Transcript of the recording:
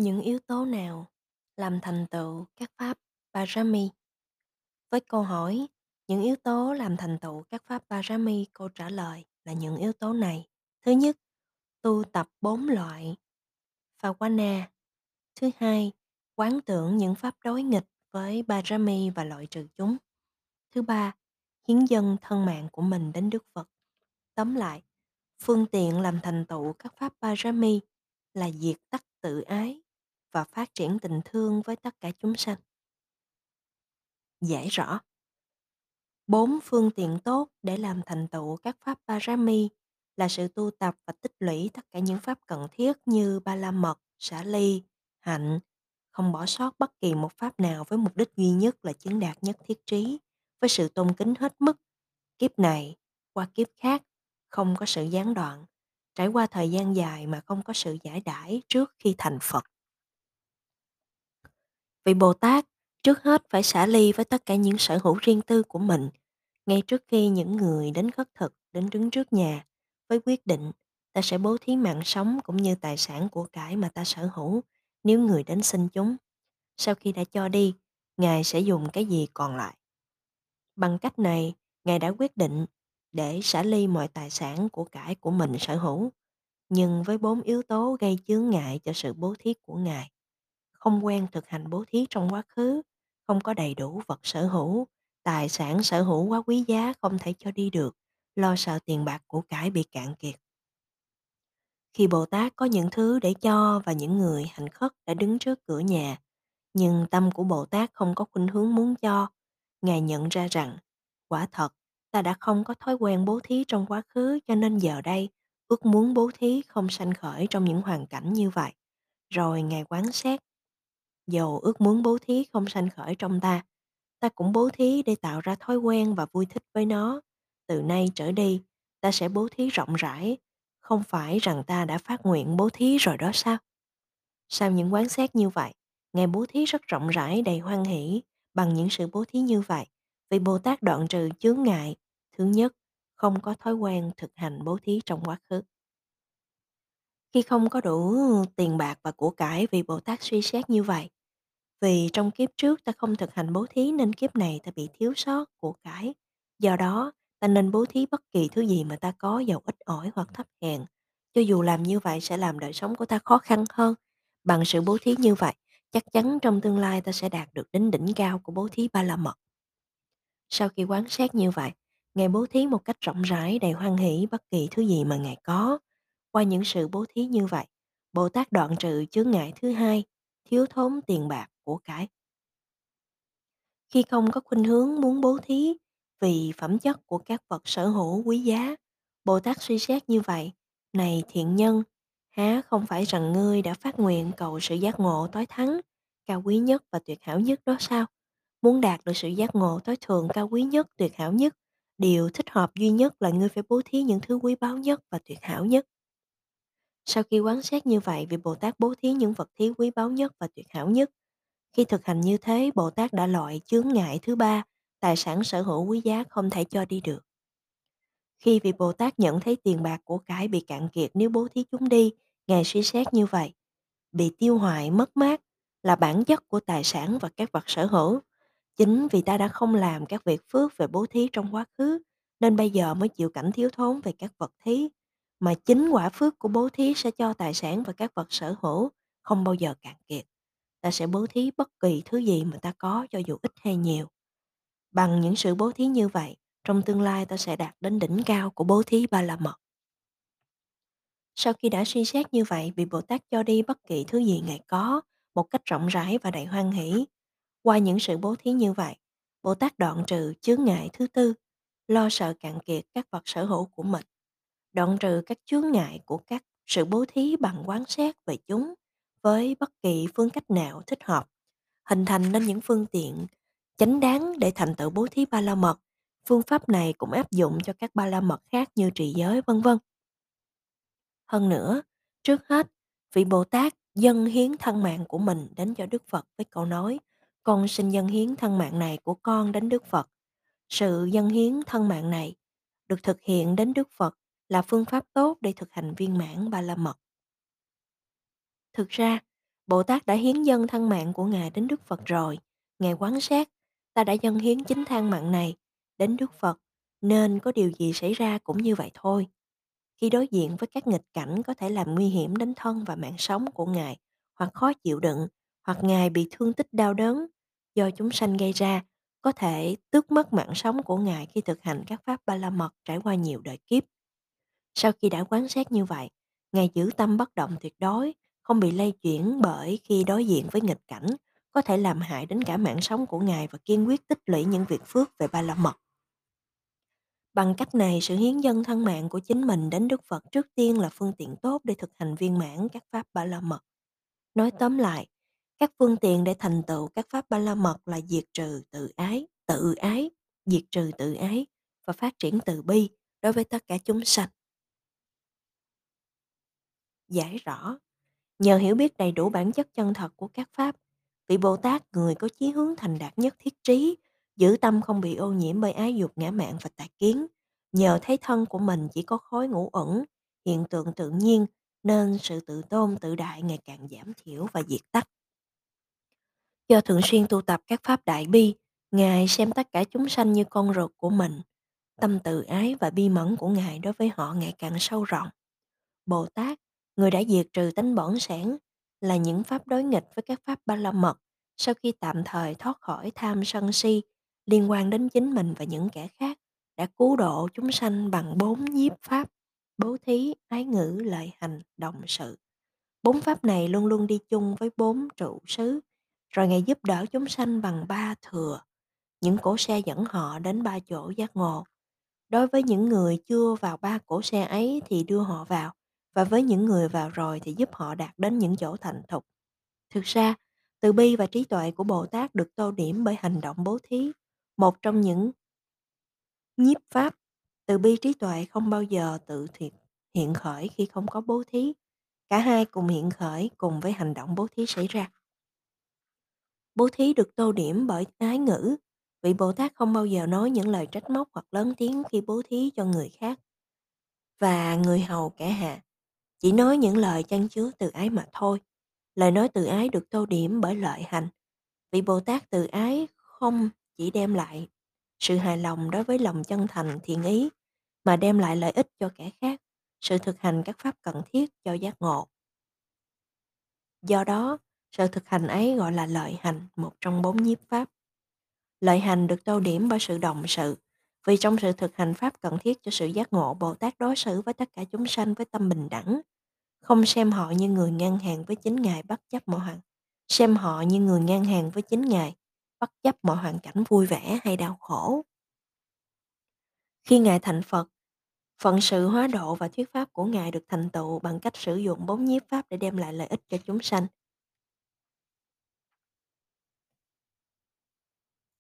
Những yếu tố nào làm thành tựu các pháp Parami? Với câu hỏi những yếu tố làm thành tựu các pháp Parami, cô trả lời là những yếu tố này. Thứ nhất, tu tập bốn loại Phawana. Thứ hai, quán tưởng những pháp đối nghịch với Parami và loại trừ chúng. Thứ ba, hiến dân thân mạng của mình đến Đức Phật. Tóm lại, phương tiện làm thành tựu các pháp Parami là diệt tắc tự ái và phát triển tình thương với tất cả chúng sanh. Giải rõ. Bốn phương tiện tốt để làm thành tựu các pháp Parami là sự tu tập và tích lũy tất cả những pháp cần thiết như ba la mật, xả ly, hạnh, không bỏ sót bất kỳ một pháp nào với mục đích duy nhất là chứng đạt nhất thiết trí, với sự tôn kính hết mức, kiếp này qua kiếp khác, không có sự gián đoạn, trải qua thời gian dài mà không có sự giải đãi trước khi thành Phật. Vị Bồ Tát trước hết phải xả ly với tất cả những sở hữu riêng tư của mình, ngay trước khi những người đến khất thực đến đứng trước nhà với quyết định ta sẽ bố thí mạng sống cũng như tài sản của cải mà ta sở hữu nếu người đến xin chúng. Sau khi đã cho đi, Ngài sẽ dùng cái gì còn lại. Bằng cách này, Ngài đã quyết định để xả ly mọi tài sản của cải của mình sở hữu, nhưng với bốn yếu tố gây chướng ngại cho sự bố thí của Ngài không quen thực hành bố thí trong quá khứ, không có đầy đủ vật sở hữu, tài sản sở hữu quá quý giá không thể cho đi được, lo sợ tiền bạc của cải bị cạn kiệt. Khi Bồ Tát có những thứ để cho và những người hành khất đã đứng trước cửa nhà, nhưng tâm của Bồ Tát không có khuynh hướng muốn cho, Ngài nhận ra rằng, quả thật, ta đã không có thói quen bố thí trong quá khứ cho nên giờ đây, ước muốn bố thí không sanh khởi trong những hoàn cảnh như vậy. Rồi Ngài quán xét Dầu ước muốn bố thí không sanh khởi trong ta, ta cũng bố thí để tạo ra thói quen và vui thích với nó. Từ nay trở đi, ta sẽ bố thí rộng rãi, không phải rằng ta đã phát nguyện bố thí rồi đó sao? Sau những quán xét như vậy, Ngài bố thí rất rộng rãi đầy hoan hỷ bằng những sự bố thí như vậy. Vì Bồ Tát đoạn trừ chướng ngại, thứ nhất, không có thói quen thực hành bố thí trong quá khứ. Khi không có đủ tiền bạc và của cải vì Bồ Tát suy xét như vậy, vì trong kiếp trước ta không thực hành bố thí nên kiếp này ta bị thiếu sót của cải. Do đó, ta nên bố thí bất kỳ thứ gì mà ta có giàu ít ỏi hoặc thấp hèn. Cho dù làm như vậy sẽ làm đời sống của ta khó khăn hơn. Bằng sự bố thí như vậy, chắc chắn trong tương lai ta sẽ đạt được đến đỉnh cao của bố thí ba la mật. Sau khi quán sát như vậy, Ngài bố thí một cách rộng rãi đầy hoan hỷ bất kỳ thứ gì mà Ngài có. Qua những sự bố thí như vậy, Bồ Tát đoạn trừ chướng ngại thứ hai, thiếu thốn tiền bạc của cải. Khi không có khuynh hướng muốn bố thí vì phẩm chất của các vật sở hữu quý giá, Bồ Tát suy xét như vậy, này thiện nhân, há không phải rằng ngươi đã phát nguyện cầu sự giác ngộ tối thắng, cao quý nhất và tuyệt hảo nhất đó sao? Muốn đạt được sự giác ngộ tối thượng cao quý nhất, tuyệt hảo nhất, điều thích hợp duy nhất là ngươi phải bố thí những thứ quý báu nhất và tuyệt hảo nhất. Sau khi quán xét như vậy, vị Bồ Tát bố thí những vật thí quý báu nhất và tuyệt hảo nhất. Khi thực hành như thế, Bồ Tát đã loại chướng ngại thứ ba, tài sản sở hữu quý giá không thể cho đi được. Khi vị Bồ Tát nhận thấy tiền bạc của cải bị cạn kiệt nếu bố thí chúng đi, Ngài suy xét như vậy. Bị tiêu hoại, mất mát là bản chất của tài sản và các vật sở hữu. Chính vì ta đã không làm các việc phước về bố thí trong quá khứ, nên bây giờ mới chịu cảnh thiếu thốn về các vật thí mà chính quả phước của bố thí sẽ cho tài sản và các vật sở hữu không bao giờ cạn kiệt. Ta sẽ bố thí bất kỳ thứ gì mà ta có cho dù ít hay nhiều. Bằng những sự bố thí như vậy, trong tương lai ta sẽ đạt đến đỉnh cao của bố thí ba la mật. Sau khi đã suy xét như vậy, vị Bồ Tát cho đi bất kỳ thứ gì Ngài có, một cách rộng rãi và đầy hoan hỷ. Qua những sự bố thí như vậy, Bồ Tát đoạn trừ chướng ngại thứ tư, lo sợ cạn kiệt các vật sở hữu của mình đoạn trừ các chướng ngại của các sự bố thí bằng quán sát về chúng với bất kỳ phương cách nào thích hợp, hình thành nên những phương tiện chánh đáng để thành tựu bố thí ba la mật. Phương pháp này cũng áp dụng cho các ba la mật khác như trì giới vân vân. Hơn nữa, trước hết, vị Bồ Tát dâng hiến thân mạng của mình đến cho Đức Phật với câu nói con xin dâng hiến thân mạng này của con đến Đức Phật. Sự dâng hiến thân mạng này được thực hiện đến Đức Phật là phương pháp tốt để thực hành viên mãn ba la mật. Thực ra, Bồ Tát đã hiến dâng thân mạng của Ngài đến Đức Phật rồi. Ngài quán sát, ta đã dâng hiến chính thang mạng này đến Đức Phật, nên có điều gì xảy ra cũng như vậy thôi. Khi đối diện với các nghịch cảnh có thể làm nguy hiểm đến thân và mạng sống của Ngài, hoặc khó chịu đựng, hoặc Ngài bị thương tích đau đớn do chúng sanh gây ra, có thể tước mất mạng sống của Ngài khi thực hành các pháp ba la mật trải qua nhiều đời kiếp. Sau khi đã quán sát như vậy, Ngài giữ tâm bất động tuyệt đối, không bị lay chuyển bởi khi đối diện với nghịch cảnh, có thể làm hại đến cả mạng sống của Ngài và kiên quyết tích lũy những việc phước về ba la mật. Bằng cách này, sự hiến dân thân mạng của chính mình đến Đức Phật trước tiên là phương tiện tốt để thực hành viên mãn các pháp ba la mật. Nói tóm lại, các phương tiện để thành tựu các pháp ba la mật là diệt trừ tự ái, tự ái, diệt trừ tự ái và phát triển từ bi đối với tất cả chúng sanh. Giải rõ, nhờ hiểu biết đầy đủ bản chất chân thật của các pháp, vị Bồ Tát người có chí hướng thành đạt nhất thiết trí, giữ tâm không bị ô nhiễm bởi ái dục ngã mạn và tà kiến. Nhờ thấy thân của mình chỉ có khối ngũ ẩn, hiện tượng tự nhiên, nên sự tự tôn tự đại ngày càng giảm thiểu và diệt tắt. Do thường xuyên tu tập các pháp đại bi, Ngài xem tất cả chúng sanh như con ruột của mình. Tâm tự ái và bi mẫn của Ngài đối với họ ngày càng sâu rộng. Bồ Tát, người đã diệt trừ tánh bỏng sản, là những pháp đối nghịch với các pháp ba la mật sau khi tạm thời thoát khỏi tham sân si liên quan đến chính mình và những kẻ khác đã cứu độ chúng sanh bằng bốn nhiếp pháp bố thí ái ngữ lợi hành đồng sự. Bốn pháp này luôn luôn đi chung với bốn trụ xứ rồi ngài giúp đỡ chúng sanh bằng ba thừa. Những cỗ xe dẫn họ đến ba chỗ giác ngộ. Đối với những người chưa vào ba cỗ xe ấy thì đưa họ vào và với những người vào rồi thì giúp họ đạt đến những chỗ thành thục. Thực ra, từ bi và trí tuệ của Bồ Tát được tô điểm bởi hành động bố thí, một trong những nhiếp pháp. Từ bi trí tuệ không bao giờ tự thiệt hiện khởi khi không có bố thí. Cả hai cùng hiện khởi cùng với hành động bố thí xảy ra. Bố thí được tô điểm bởi ái ngữ. Vị Bồ Tát không bao giờ nói những lời trách móc hoặc lớn tiếng khi bố thí cho người khác. Và người hầu kẻ hạ chỉ nói những lời chăn chứa từ ái mà thôi. Lời nói từ ái được tô điểm bởi lợi hành. Vị Bồ Tát từ ái không chỉ đem lại sự hài lòng đối với lòng chân thành thiện ý, mà đem lại lợi ích cho kẻ khác, sự thực hành các pháp cần thiết cho giác ngộ. Do đó, sự thực hành ấy gọi là lợi hành, một trong bốn nhiếp pháp. Lợi hành được tô điểm bởi sự đồng sự, vì trong sự thực hành pháp cần thiết cho sự giác ngộ, Bồ Tát đối xử với tất cả chúng sanh với tâm bình đẳng, không xem họ như người ngang hàng với chính Ngài bất chấp mọi hoàn, xem họ như người ngang hàng với chính Ngài, bất chấp mọi hoàn cảnh vui vẻ hay đau khổ. Khi Ngài thành Phật, phận sự hóa độ và thuyết pháp của Ngài được thành tựu bằng cách sử dụng bốn nhiếp pháp để đem lại lợi ích cho chúng sanh.